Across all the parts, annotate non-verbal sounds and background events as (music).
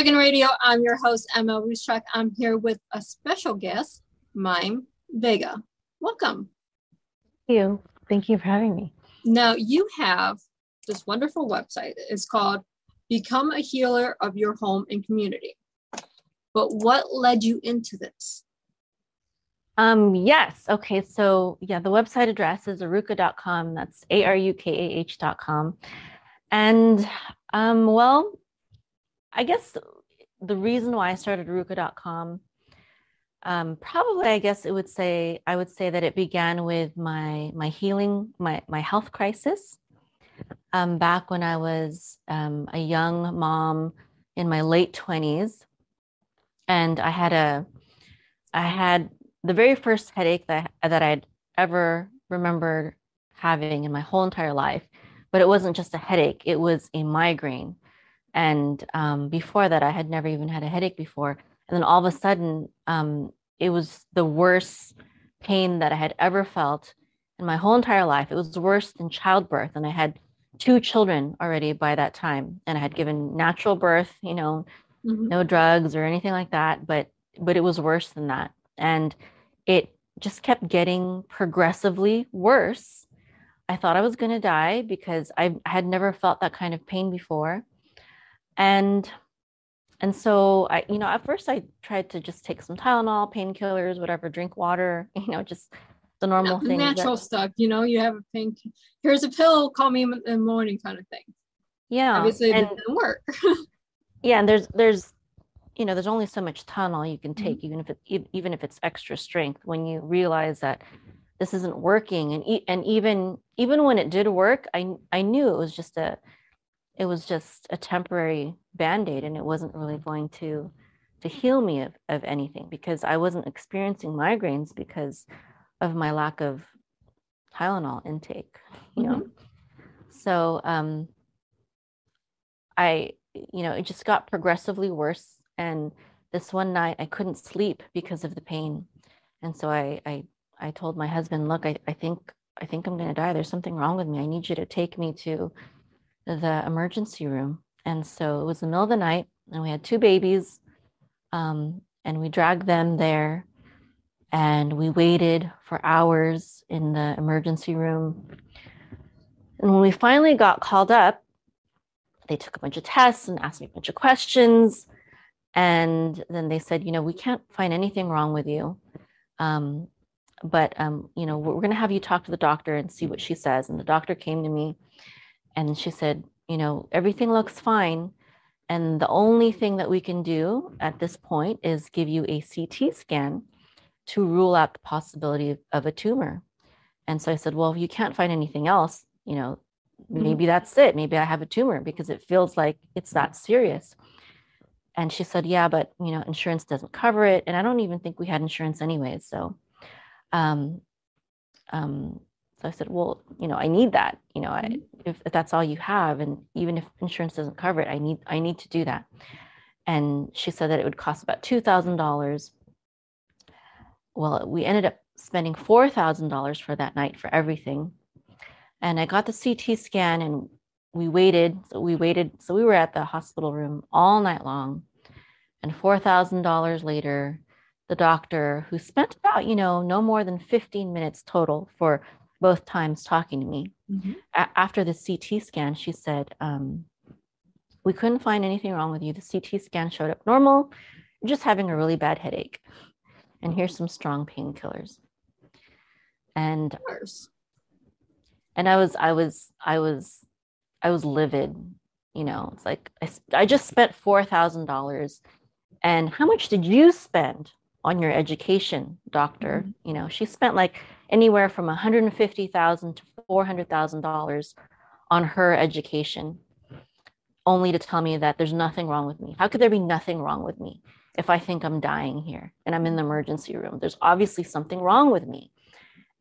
Dragon Radio. I'm your host, Emma Ruscsak. I'm here with a special guest, Mayim Vega. Welcome. Thank you. Thank you for having me. Now, you have this wonderful website. It's called Become a Healer of Your Home and Community. But what led you into this? Um, yes. Okay. So, yeah, the website address is arukah.com. That's A R U K A H.com. And, um, well, I guess the reason why I started arukah.com, um, probably I guess it would say I would say that it began with my my healing, my my health crisis. Um, back when I was um, a young mom in my late twenties, and I had a I had the very first headache that that I'd ever remembered having in my whole entire life, but it wasn't just a headache; it was a migraine and um, before that, I had never even had a headache before. And then all of a sudden, um, it was the worst pain that I had ever felt in my whole entire life. It was worse than childbirth. And I had two children already by that time. And I had given natural birth, you know, mm-hmm. no drugs or anything like that. But but it was worse than that. And it just kept getting progressively worse. I thought I was going to die because I had never felt that kind of pain before and and so i you know at first i tried to just take some tylenol painkillers whatever drink water (laughs) you know just the normal yeah, thing natural that, stuff you know you have a pain here's a pill call me in the morning kind of thing yeah obviously it didn't work (laughs) yeah and there's there's you know there's only so much tylenol you can take mm-hmm. even if it even if it's extra strength when you realize that this isn't working and and even even when it did work i i knew it was just a it was just a temporary band-aid and it wasn't really going to to heal me of, of anything because I wasn't experiencing migraines because of my lack of Tylenol intake, (laughs) you know. Mm-hmm. So um I you know, it just got progressively worse and this one night I couldn't sleep because of the pain. And so I I I told my husband, look, I, I think I think I'm gonna die. There's something wrong with me. I need you to take me to the emergency room. And so it was the middle of the night, and we had two babies, um, and we dragged them there. And we waited for hours in the emergency room. And when we finally got called up, they took a bunch of tests and asked me a bunch of questions. And then they said, you know, we can't find anything wrong with you. Um, but, um, you know, we're going to have you talk to the doctor and see what she says. And the doctor came to me and she said, you know, everything looks fine. And the only thing that we can do at this point is give you a CT scan to rule out the possibility of, a tumor. And so I said, well, if you can't find anything else, you know, mm-hmm. maybe that's it. Maybe I have a tumor because it feels like it's that serious. And she said, yeah, but you know, insurance doesn't cover it. And I don't even think we had insurance anyways. So um, um, so I said, well, you know, I need that. You know, I, mm-hmm. if, if that's all you have, and even if insurance doesn't cover it, I need I need to do that. And she said that it would cost about two thousand dollars. Well, we ended up spending four thousand dollars for that night for everything. And I got the CT scan, and we waited. So we waited. So we were at the hospital room all night long. And four thousand dollars later, the doctor, who spent about you know no more than fifteen minutes total for both times talking to me. Mm-hmm. A- after the CT scan, she said, um, We couldn't find anything wrong with you. The CT scan showed up normal. You're just having a really bad headache. And here's some strong painkillers. And and I was, I was, I was, I was livid. You know, it's like I, I just spent four thousand dollars, and how much did you spend on your education, doctor? Mm-hmm. You know, she spent like anywhere from 150,000 to $400,000 on her education, only to tell me that there's nothing wrong with me. How could there be nothing wrong with me if I think I'm dying here and I'm in the emergency room? There's obviously something wrong with me.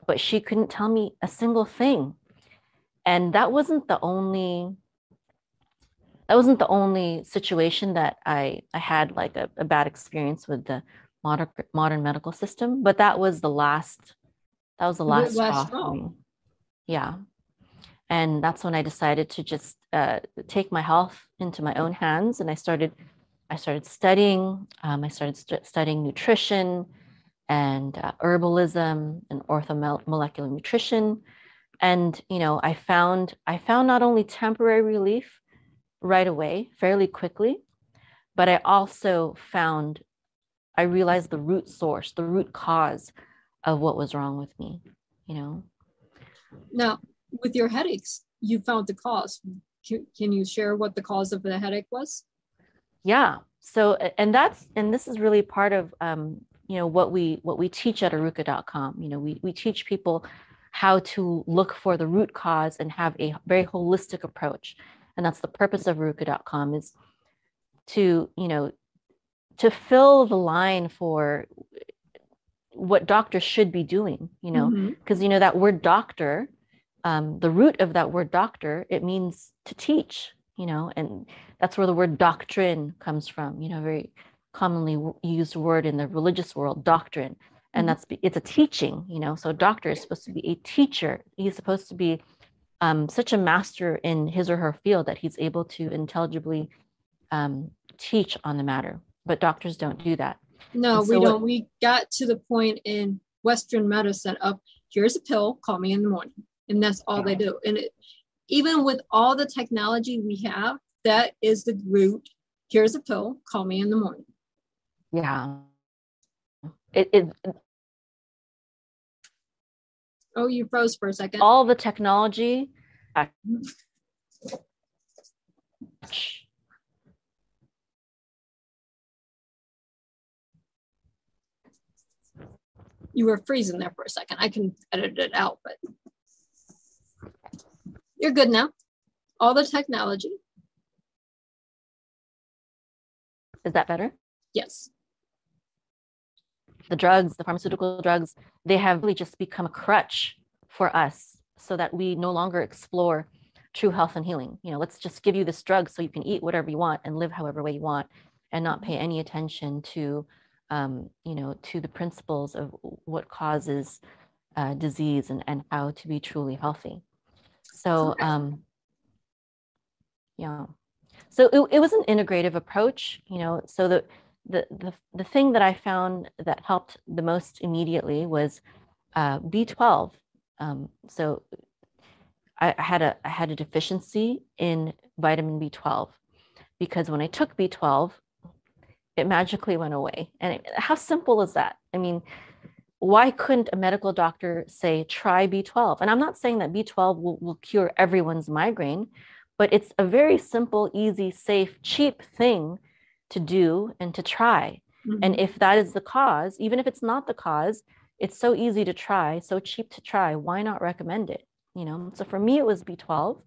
But she couldn't tell me a single thing. And that wasn't the only that wasn't the only situation that I, I had like a, a bad experience with the modern modern medical system, but that was the last that was the last, last straw. Yeah. And that's when I decided to just uh, take my health into my own hands. And I started I started studying. Um, I started st- studying nutrition and uh, herbalism and orthomolecular nutrition. And you know, I found I found not only temporary relief right away, fairly quickly, but I also found I realized the root source, the root cause of what was wrong with me. You know. Now, with your headaches, you found the cause. Can, can you share what the cause of the headache was? Yeah. So, and that's and this is really part of um, you know what we what we teach at Arukah.com. You know, we we teach people how to look for the root cause and have a very holistic approach. And that's the purpose of Arukah.com is to, you know, to fill the line for what doctors should be doing, you know, because mm-hmm. you know that word doctor, um, the root of that word doctor, it means to teach, you know, and that's where the word doctrine comes from, you know, very commonly used word in the religious world, doctrine. And mm-hmm. that's it's a teaching, you know. So doctor is supposed to be a teacher. He's supposed to be um, such a master in his or her field that he's able to intelligibly um, teach on the matter. But doctors don't do that. No, so we don't. What, we got to the point in Western medicine of here's a pill, call me in the morning. And that's all they do. And it, even with all the technology we have, that is the root. Here's a pill, call me in the morning. Yeah. It, it Oh, you froze for a second. All the technology. Mm-hmm. You were freezing there for a second. I can edit it out, but you're good now. All the technology. Is that better? Yes. The drugs, the pharmaceutical drugs, they have really just become a crutch for us so that we no longer explore true health and healing. You know, let's just give you this drug so you can eat whatever you want and live however way you want and not pay any attention to, um, you know, to the principles of what causes uh, disease and, and how to be truly healthy. So, um, yeah. So it, it was an integrative approach, you know, so the, the, the, the thing that I found that helped the most immediately was uh, B12. Um, so I, I had a I had a deficiency in vitamin B12 because when I took B12, it magically went away. And it, how simple is that? I mean, why couldn't a medical doctor say try B12? And I'm not saying that B12 will, will cure everyone's migraine, but it's a very simple, easy, safe, cheap thing to do and to try. Mm-hmm. And if that is the cause, even if it's not the cause, it's so easy to try, so cheap to try. Why not recommend it? You know, so for me, it was B12.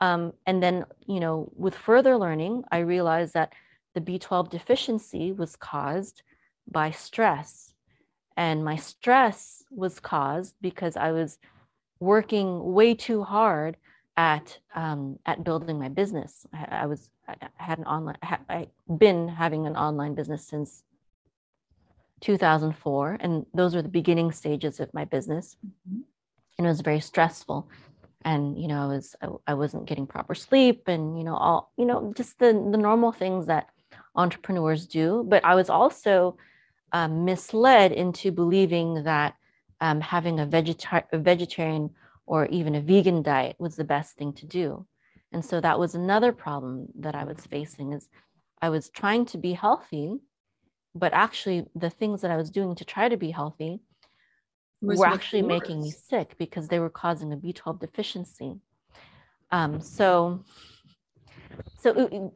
Um, and then, you know, with further learning, I realized that the B12 deficiency was caused by stress and my stress was caused because I was working way too hard at um, at building my business. I, I was I had an online I been having an online business since 2004, and those were the beginning stages of my business, mm-hmm. and it was very stressful. And you know, I was I, I wasn't getting proper sleep, and you know all you know just the the normal things that entrepreneurs do. But I was also um, misled into believing that um, having a, vegetar- a vegetarian or even a vegan diet was the best thing to do. And so that was another problem that I was facing is I was trying to be healthy, but actually the things that I was doing to try to be healthy were actually making me sick because they were causing a B12 deficiency. Um, so so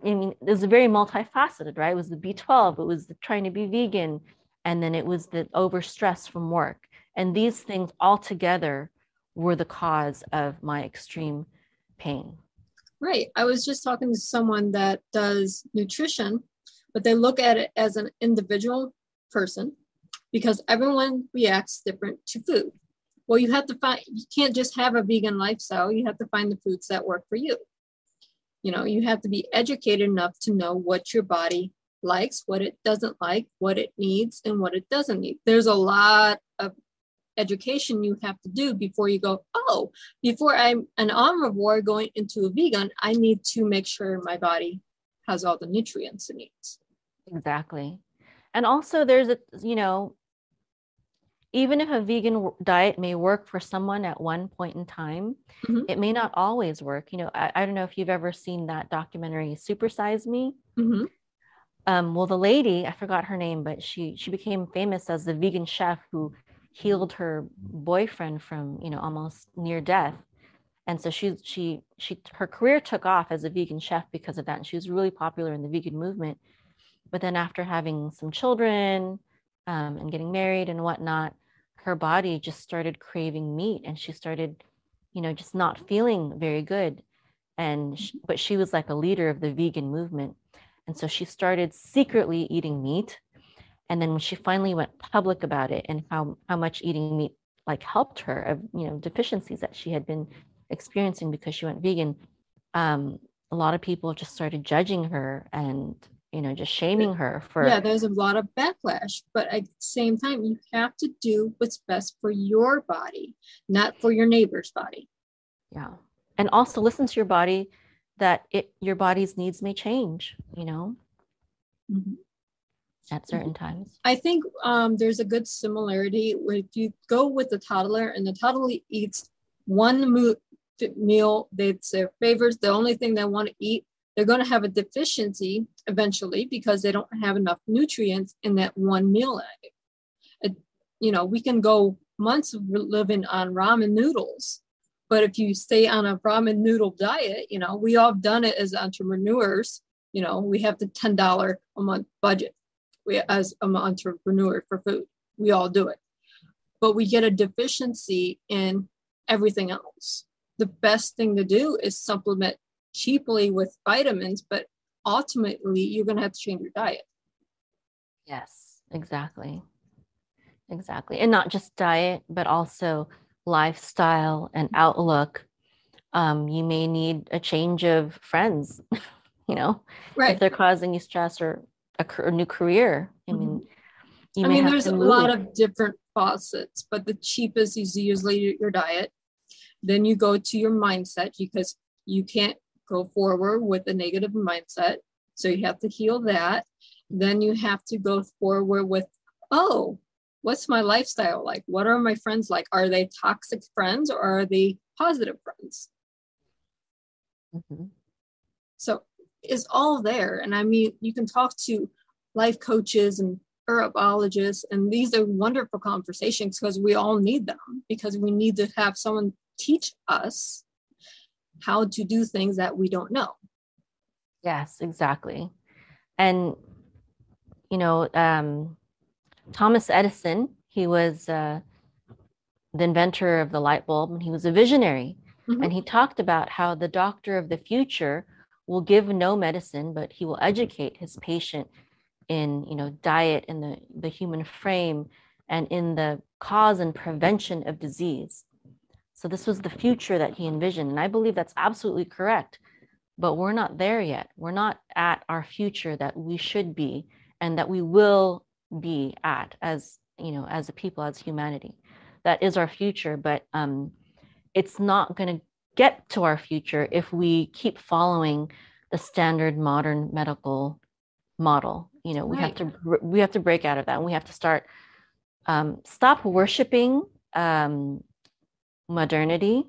I mean, it was very multifaceted, right? It was the B12, it was the trying to be vegan, and then it was the overstress from work. And these things all together were the cause of my extreme pain. Right. I was just talking to someone that does nutrition, but they look at it as an individual person because everyone reacts different to food. Well, you have to find, you can't just have a vegan lifestyle. You have to find the foods that work for you. You know, you have to be educated enough to know what your body likes, what it doesn't like, what it needs, and what it doesn't need. There's a lot of education you have to do before you go, oh, before I'm an omnivore going into a vegan, I need to make sure my body has all the nutrients it needs. Exactly. And also, there's a, you know, even if a vegan diet may work for someone at one point in time, mm-hmm. it may not always work. You know, I, I, don't know if you've ever seen that documentary, Supersize Me. Mm-hmm. Um, well, the lady, I forgot her name, but she she became famous as the vegan chef who healed her boyfriend from you know almost near death and so she she she her career took off as a vegan chef because of that and she was really popular in the vegan movement but then after having some children um, and getting married and whatnot her body just started craving meat and she started you know just not feeling very good. And she, but she was like a leader of the vegan movement. And so she started secretly eating meat. And then when she finally went public about it and how how much eating meat like helped her of you know deficiencies that she had been experiencing because she went vegan, um, a lot of people just started judging her and you know just shaming her for yeah there's a lot of backlash but at the same time you have to do what's best for your body not for your neighbor's body. Yeah and also listen to your body that it your body's needs may change you know? Mm-hmm. at certain times. I think um, there's a good similarity if you go with the toddler and the toddler eats one mo- meal that's their favorites the only thing they want to eat they're going to have a deficiency eventually because they don't have enough nutrients in that one meal it, you know we can go months living on ramen noodles but if you stay on a ramen noodle diet you know we all have done it as entrepreneurs you know we have the $10 a month budget we as an entrepreneur for food we all do it. But we get a deficiency in everything else. The best thing to do is supplement cheaply with vitamins, but ultimately you're going to have to change your diet. Yes, exactly. Exactly. And not just diet, but also lifestyle and outlook. Um, you may need a change of friends, (laughs) you know, right. if they're causing you stress or a, a new career. I mm-hmm. mean, I mean, there's a lot of different faucets, but the cheapest is usually your diet. Then you go to your mindset because you can't go forward with a negative mindset. So you have to heal that. Then you have to go forward with, oh, what's my lifestyle like? What are my friends like? Are they toxic friends or are they positive friends? Mm-hmm. So it's all there. And I mean, you can talk to life coaches and herbologists, and these are wonderful conversations because we all need them because we need to have someone teach us how to do things that we don't know. Yes, exactly. And, you know, um, Thomas Edison, he was uh, the inventor of the light bulb and he was a visionary. Mm-hmm. And he talked about how the doctor of the future will give no medicine, but he will educate his patient in, you know, diet in the, the human frame and in the cause and prevention of disease. So this was the future that he envisioned. And I believe that's absolutely correct. But we're not there yet. We're not at our future that we should be and that we will be at as, you know, as a people, as humanity. That is our future, but um, it's not going to get to our future if we keep following the standard modern medical model. You know, we right. have to we have to break out of that, and we have to start um, stop worshiping um, modernity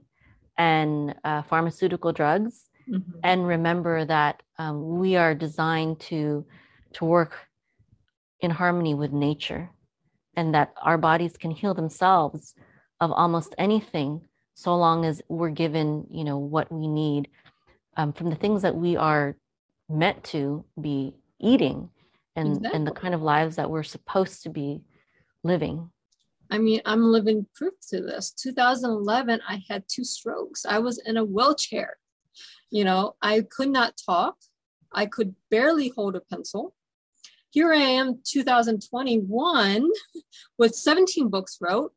and uh, pharmaceutical drugs mm-hmm. and remember that um, we are designed to to work in harmony with nature and that our bodies can heal themselves of almost anything so long as we're given you know what we need um, from the things that we are meant to be eating and exactly. and the kind of lives that we're supposed to be living I mean, I'm living proof to this. 2011, I had two strokes. I was in a wheelchair. You know, I could not talk. I could barely hold a pencil. Here I am, 2021, with 17 books wrote,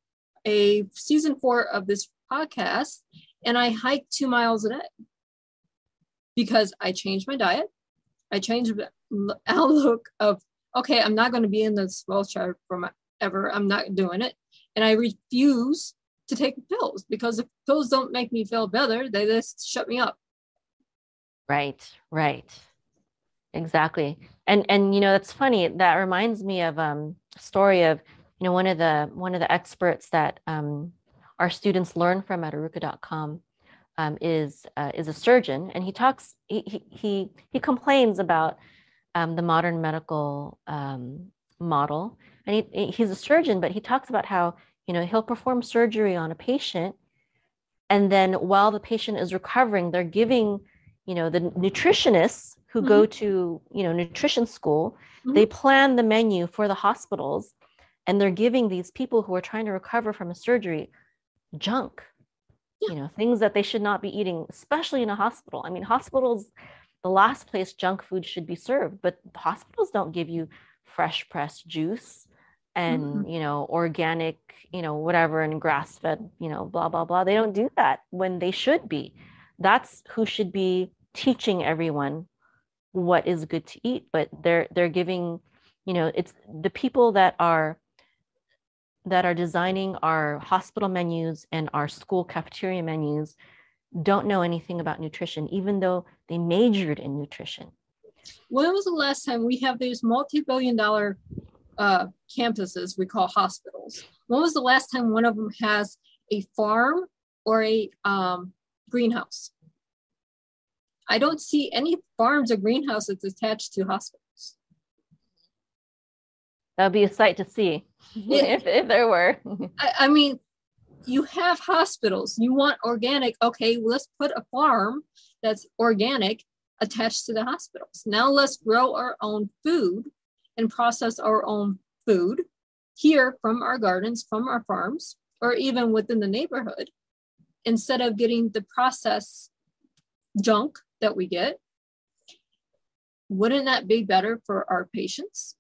a season four of this podcast, and I hike two miles a day because I changed my diet. I changed the outlook of, okay, I'm not going to be in this wheelchair for ever. I'm not doing it. And I refuse to take pills because if pills don't make me feel better, they just shut me up. Right, right. exactly and and you know that's funny that reminds me of um story of you know one of the one of the experts that um our students learn from at arukah.com um, is uh, is a surgeon and he talks he he he complains about um, the modern medical um, model and he, he's a surgeon but he talks about how you know he'll perform surgery on a patient and then while the patient is recovering they're giving you know the nutritionists who mm-hmm. go to you know nutrition school mm-hmm. they plan the menu for the hospitals and they're giving these people who are trying to recover from a surgery junk yeah. you know things that they should not be eating especially in a hospital i mean hospitals the last place junk food should be served but hospitals don't give you fresh pressed juice and mm-hmm. you know organic you know whatever and grass fed you know blah blah blah. They don't do that when they should be. That's who should be teaching everyone what is good to eat but they're they're giving you know it's the people that are that are designing our hospital menus and our school cafeteria menus don't know anything about nutrition even though they majored in nutrition when was the last time we have these multi-billion dollar uh, campuses we call hospitals when was the last time one of them has a farm or a um, greenhouse I don't see any farms or greenhouses attached to hospitals. That'd be a sight to see (laughs) if, if there were. (laughs) I, I, mean, you have hospitals. You want organic. Okay, let's put a farm that's organic attached to the hospitals. Now let's grow our own food and process our own food here from our gardens, from our farms, or even within the neighborhood instead of getting the processed junk that we get, wouldn't that be better for our patients?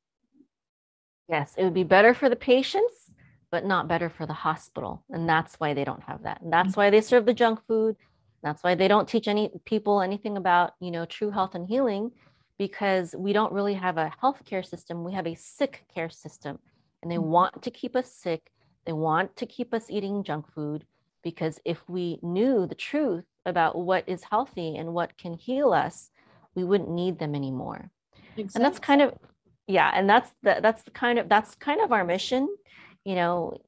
Yes, it would be better for the patients, but not better for the hospital. And that's why they don't have that. And that's mm-hmm. why they serve the junk food. That's why they don't teach any people anything about, you know, true health and healing because we don't really have a healthcare system. We have a sick care system. And they mm-hmm. want to keep us sick. They want to keep us eating junk food because if we knew the truth about what is healthy and what can heal us, we wouldn't need them anymore. Exactly. And that's kind of yeah, and that's the, that's the kind of that's kind of our mission. You know,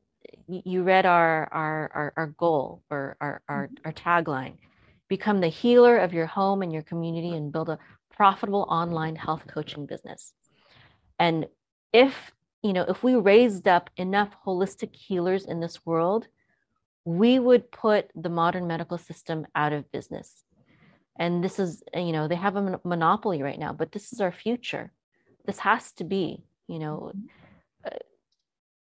you read our our our, our goal or our, our mm-hmm. our tagline become the healer of your home and your community and build a profitable online health coaching business and if you know if we raised up enough holistic healers in this world we would put the modern medical system out of business. And this is, you know, they have a monopoly right now, but this is our future. This has to be, you know. Uh,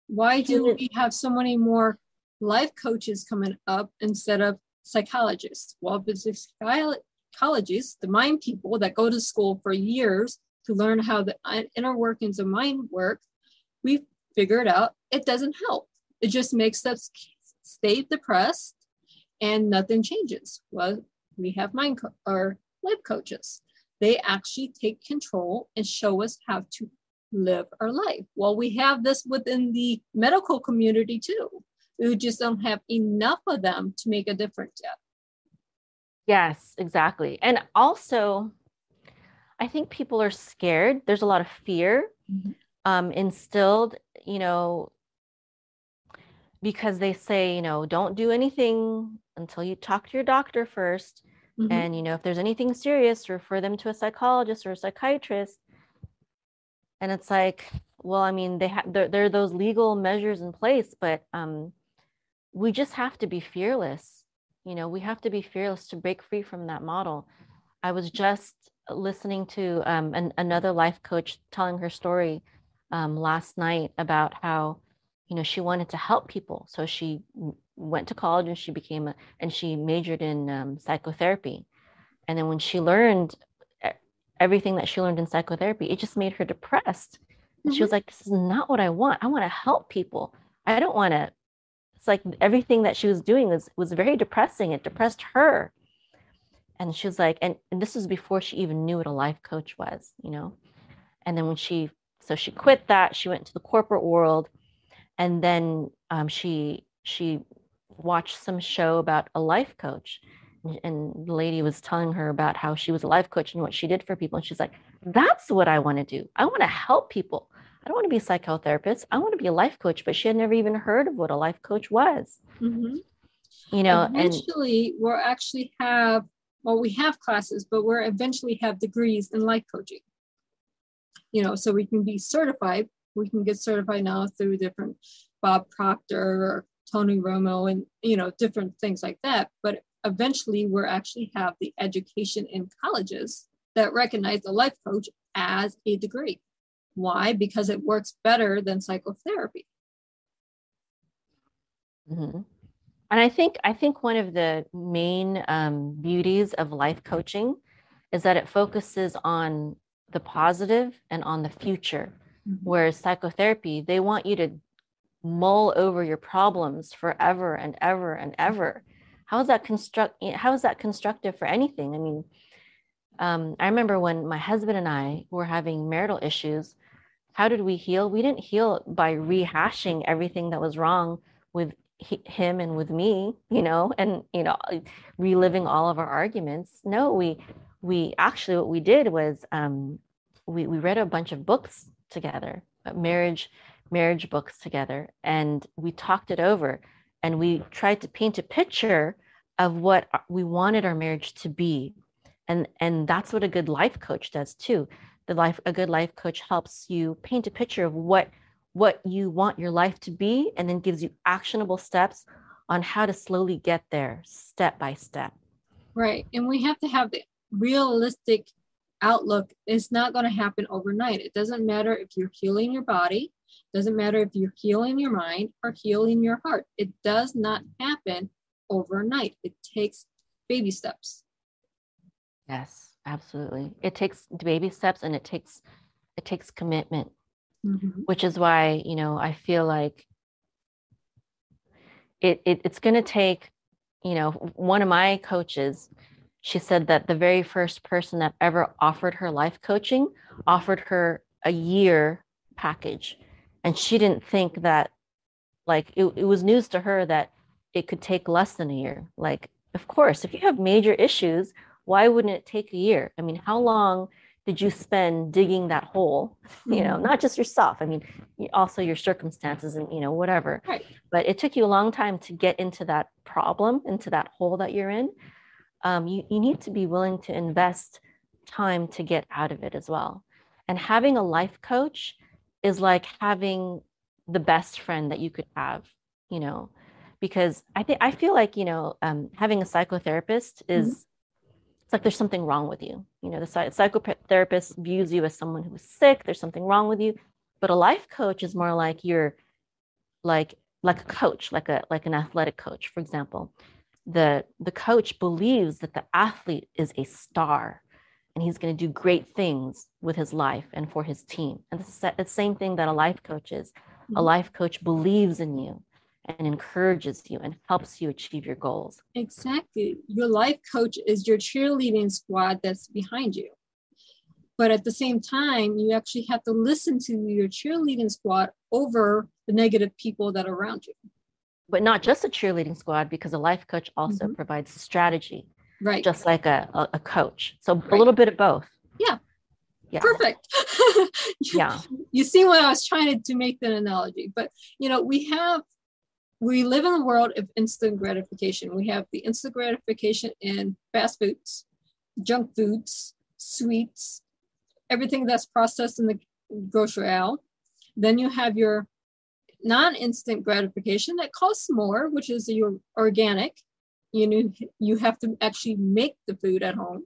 Why do we have so many more life coaches coming up instead of psychologists? Well, the psychologists, the mind people that go to school for years to learn how the uh, inner workings of mind work, we figured out it doesn't help. It just makes us stay depressed and nothing changes. Well, we have mind co- or life coaches. They actually take control and show us how to live our life. Well, we have this within the medical community too. We just don't have enough of them to make a difference yet. Yes, exactly. And also, I think people are scared. There's a lot of fear mm-hmm. um, instilled, you know, because they say, you know, don't do anything until you talk to your doctor 1st mm-hmm. And, you know, if there's anything serious, refer them to a psychologist or a psychiatrist. And it's like, well, I mean, they have there, there are those legal measures in place, but um, we just have to be fearless. You know, we have to be fearless to break free from that model. I was just listening to um, an, another life coach telling her story um, last night about how you know she wanted to help people so she went to college and she became a and she majored in um, psychotherapy and then when she learned everything that she learned in psychotherapy it just made her depressed. Mm-hmm. she was like this is not what i want. I want to help people. I don't want to it's like everything that she was doing was was very depressing. It depressed her. And she was like and, and this was before she even knew what a life coach was you know? And then when she so she quit that she went into the corporate world. And then um, she she watched some show about a life coach and the lady was telling her about how she was a life coach and what she did for people and she's like that's what i want to do. I want to help people. I don't want to be a psychotherapist. I want to be a life coach but she had never even heard of what a life coach was. Mm-hmm. you know eventually and, we'll actually have well we have classes but we're eventually have degrees in life coaching. You know so we can be certified. We can get certified now through different bob proctor or tony romo and you know different things like that but eventually we'll actually have the education in colleges that recognize the life coach as a degree. Why? Because it works better than psychotherapy. Mm-hmm. And I think I think one of the main um, beauties of life coaching is that it focuses on the positive and on the future. Mm-hmm. Whereas psychotherapy, they want you to mull over your problems forever and ever and ever how is that construct how is that constructive for anything? I mean um, i remember when my husband and i were having marital issues how did we heal? We didn't heal by rehashing everything that was wrong with he, him and with me you know and you know reliving all of our arguments. No we we actually what we did was um, we, we read a bunch of books together marriage marriage books together and we talked it over and we tried to paint a picture of what we wanted our marriage to be. And and that's what a good life coach does too. The life a good life coach helps you paint a picture of what what you want your life to be and then gives you actionable steps on how to slowly get there step by step. Right. And we have to have the realistic outlook. It's not going to happen overnight. It doesn't matter if you're healing your body doesn't matter if you're healing your mind or healing your heart. It does not happen overnight. It takes baby steps. Yes, absolutely. It takes baby steps and it takes it takes commitment. Mm-hmm. Which is why, you know, I feel like it, it it's going to take, you know, one of my coaches, she said that the very first person that ever offered her life coaching offered her a year package and she didn't think that like it, it was news to her that it could take less than a year. Like of course if you have major issues why wouldn't it take a year? I mean how long did you spend digging that hole? You know mm-hmm. not just yourself. I mean also your circumstances and you know whatever. Right. but it took you a long time to get into that problem into that hole that you're in. Um, you, you need to be willing to invest time to get out of it as well. And having a life coach is like having the best friend that you could have, you know, because I think I feel like, you know, um, having a psychotherapist is mm-hmm. it's like there's something wrong with you. You know, the psychotherapist views you as someone who's sick, there's something wrong with you. But a life coach is more like you're like like a coach, like a like an athletic coach, for example. The the coach believes that the athlete is a star and he's going to do great things with his life and for his team. And it's the same thing that a life coach is. A mm-hmm. life coach believes in you and encourages you and helps you achieve your goals. Exactly. Your life coach is your cheerleading squad that's behind you. But at the same time, you actually have to listen to your cheerleading squad over the negative people that are around you. But not just a cheerleading squad, because a life coach also mm-hmm. provides strategy right. Just like a, a, a coach. So right. a little bit of both. Yeah. Yeah. Perfect. (laughs) Yeah. You see what i was trying to, to make that analogy but you know we have we live in a world of instant gratification. We have the instant gratification in fast foods junk foods sweets everything that's processed in the grocery aisle. Then you have your non-instant gratification that costs more which is your organic you know you have to actually make the food at home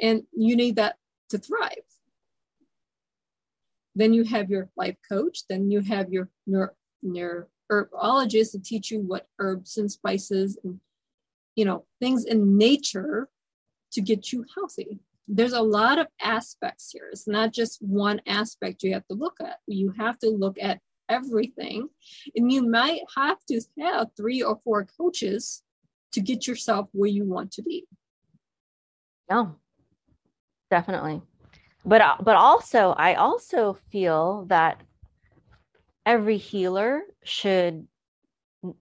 and you need that to thrive. Then you have your life coach then you have your your, your herbologist to teach you what herbs and spices and you know things in nature to get you healthy. There's a lot of aspects here. It's not just one aspect you have to look at. You have to look at everything. And you might have to have three or four coaches to get yourself where you want to be. No, definitely. But uh, but also, I also feel that every healer should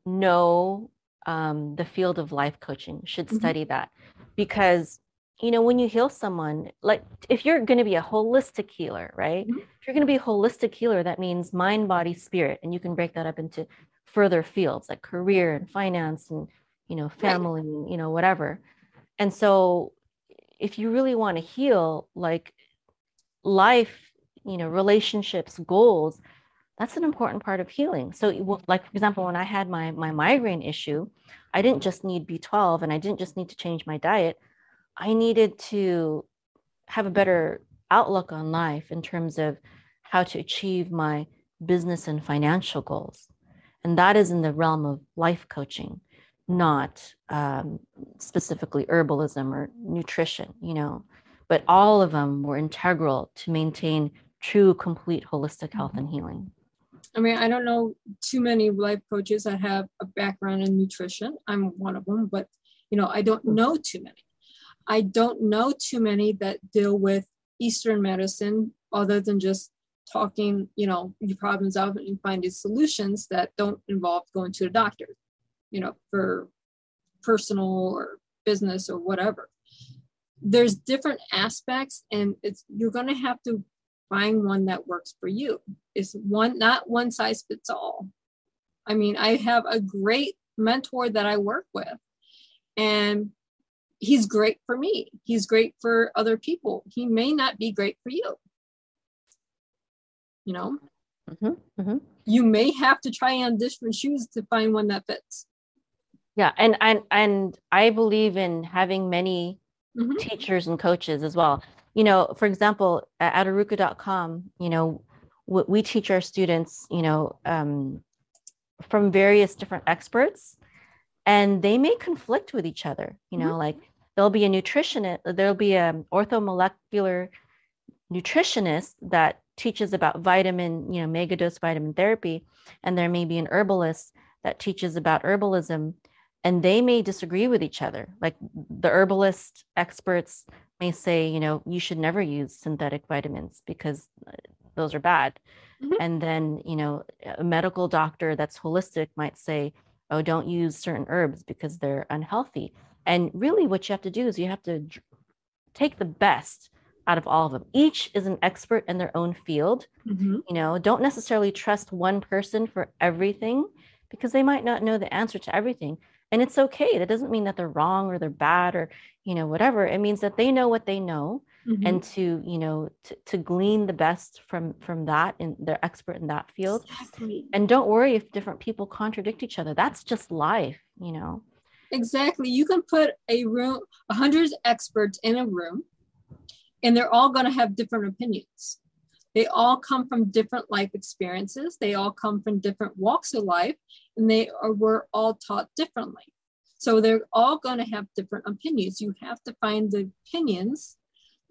know um, the field of life coaching should Mhm. study that because you know when you heal someone like if you're going to be a holistic healer right? Mhm. if you're going to be a holistic healer that means mind body spirit and you can break that up into further fields like career and finance and you know family you know whatever. And so if you really want to heal like life you know relationships goals that's an important part of healing. So like for example when i had my my migraine issue i didn't just need b12 and i didn't just need to change my diet i needed to have a better outlook on life in terms of how to achieve my business and financial goals and that is in the realm of life coaching not um, specifically herbalism or nutrition you know but all of them were integral to maintain true complete holistic health and healing I mean, I don't know too many life coaches that have a background in nutrition. I'm one of them, but you know, I don't know too many. I don't know too many that deal with Eastern medicine other than just talking, you know, your problems out and finding solutions that don't involve going to the doctor, you know, for personal or business or whatever. There's different aspects, and it's you're gonna have to find one that works for you. It's one not one size fits all. I mean, I have a great mentor that I work with, and he's great for me. He's great for other people. He may not be great for you. You know, Mhm, mhm. you may have to try on different shoes to find one that fits. yeah and and and i believe in having many Mhm. teachers and coaches as well you know for example at arukah.com you know we, we teach our students you know um, from various different experts and they may conflict with each other you know like there'll be a nutritionist there'll be an orthomolecular nutritionist that teaches about vitamin you know mega dose vitamin therapy and there may be an herbalist that teaches about herbalism and they may disagree with each other. Like the herbalist experts may say you know you should never use synthetic vitamins because uh, those are bad. Mhm. and then you know a medical doctor that's holistic might say oh don't use certain herbs because they're unhealthy and really what you have to do is you have to take the best out of all of them. Each is an expert in their own field. Mhm. you know don't necessarily trust one person for everything because they might not know the answer to everything. And it's okay. That doesn't mean that they're wrong or they're bad or you know whatever. It means that they know what they know Mhm. and to you know to, to glean the best from from that and they're expert in that field. Exactly. and don't worry if different people contradict each other. That's just life you know Exactly. You can put a room, a hundred experts in a room, and they're all going to have different opinions. They all come from different life experiences. They all come from different walks of life, and they are were all taught differently. So they're all going to have different opinions. You have to find the opinions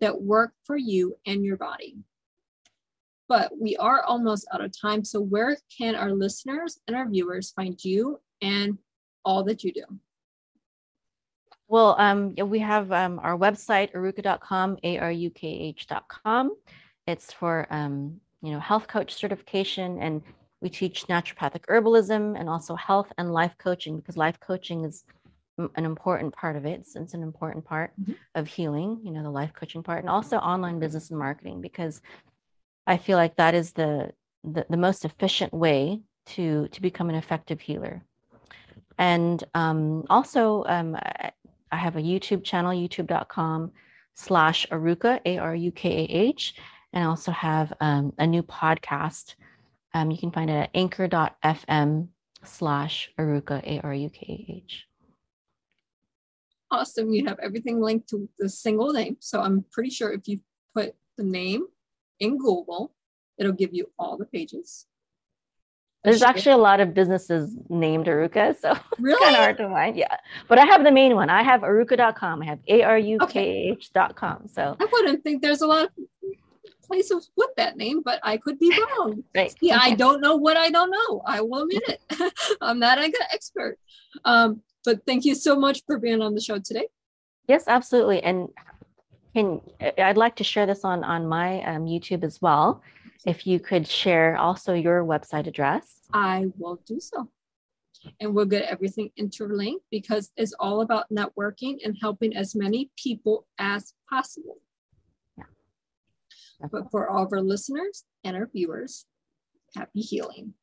that work for you and your body. But we are almost out of time. So where can our listeners and our viewers find you and all that you do? Well, um, yeah, we have um, our website, arukah.com, A-R-U-K-H.com. It's for, um, you know, health coach certification, and we teach naturopathic herbalism and also health and life coaching because life coaching is an important part of it. It's, it's an important part Mhm. of healing, you know, the life coaching part, and also online business and marketing because I feel like that is the the, the most efficient way to to become an effective healer. And um, also, um, I have a YouTube channel, youtube.com slash Arukah, A R U K A H. And I also have um, a new podcast. Um, you can find it at anchor.fm slash Arukah, A R U K A H. awesome. You have everything linked to the single name. So I'm pretty sure if you put the name in Google, it'll give you all the pages. There's actually a lot of businesses named Aruka, so (laughs) it's Really? kind of hard to find. Yeah. But I have the main one. I have arukah.com. I have A R U K A H.com. So, I wouldn't think there's a lot of places with that name, but I could be wrong. (laughs) right. Yeah, I don't know what I don't know. I will admit it. (laughs) I'm not an expert. Um, but thank you so much for being on the show today. Yes, absolutely. And can I'd like to share this on on my um, YouTube as well. If you could share also your website address. I will do so. and we'll get everything interlinked because it's all about networking and helping as many people as possible. Yeah. But for all of our listeners and our viewers, happy healing.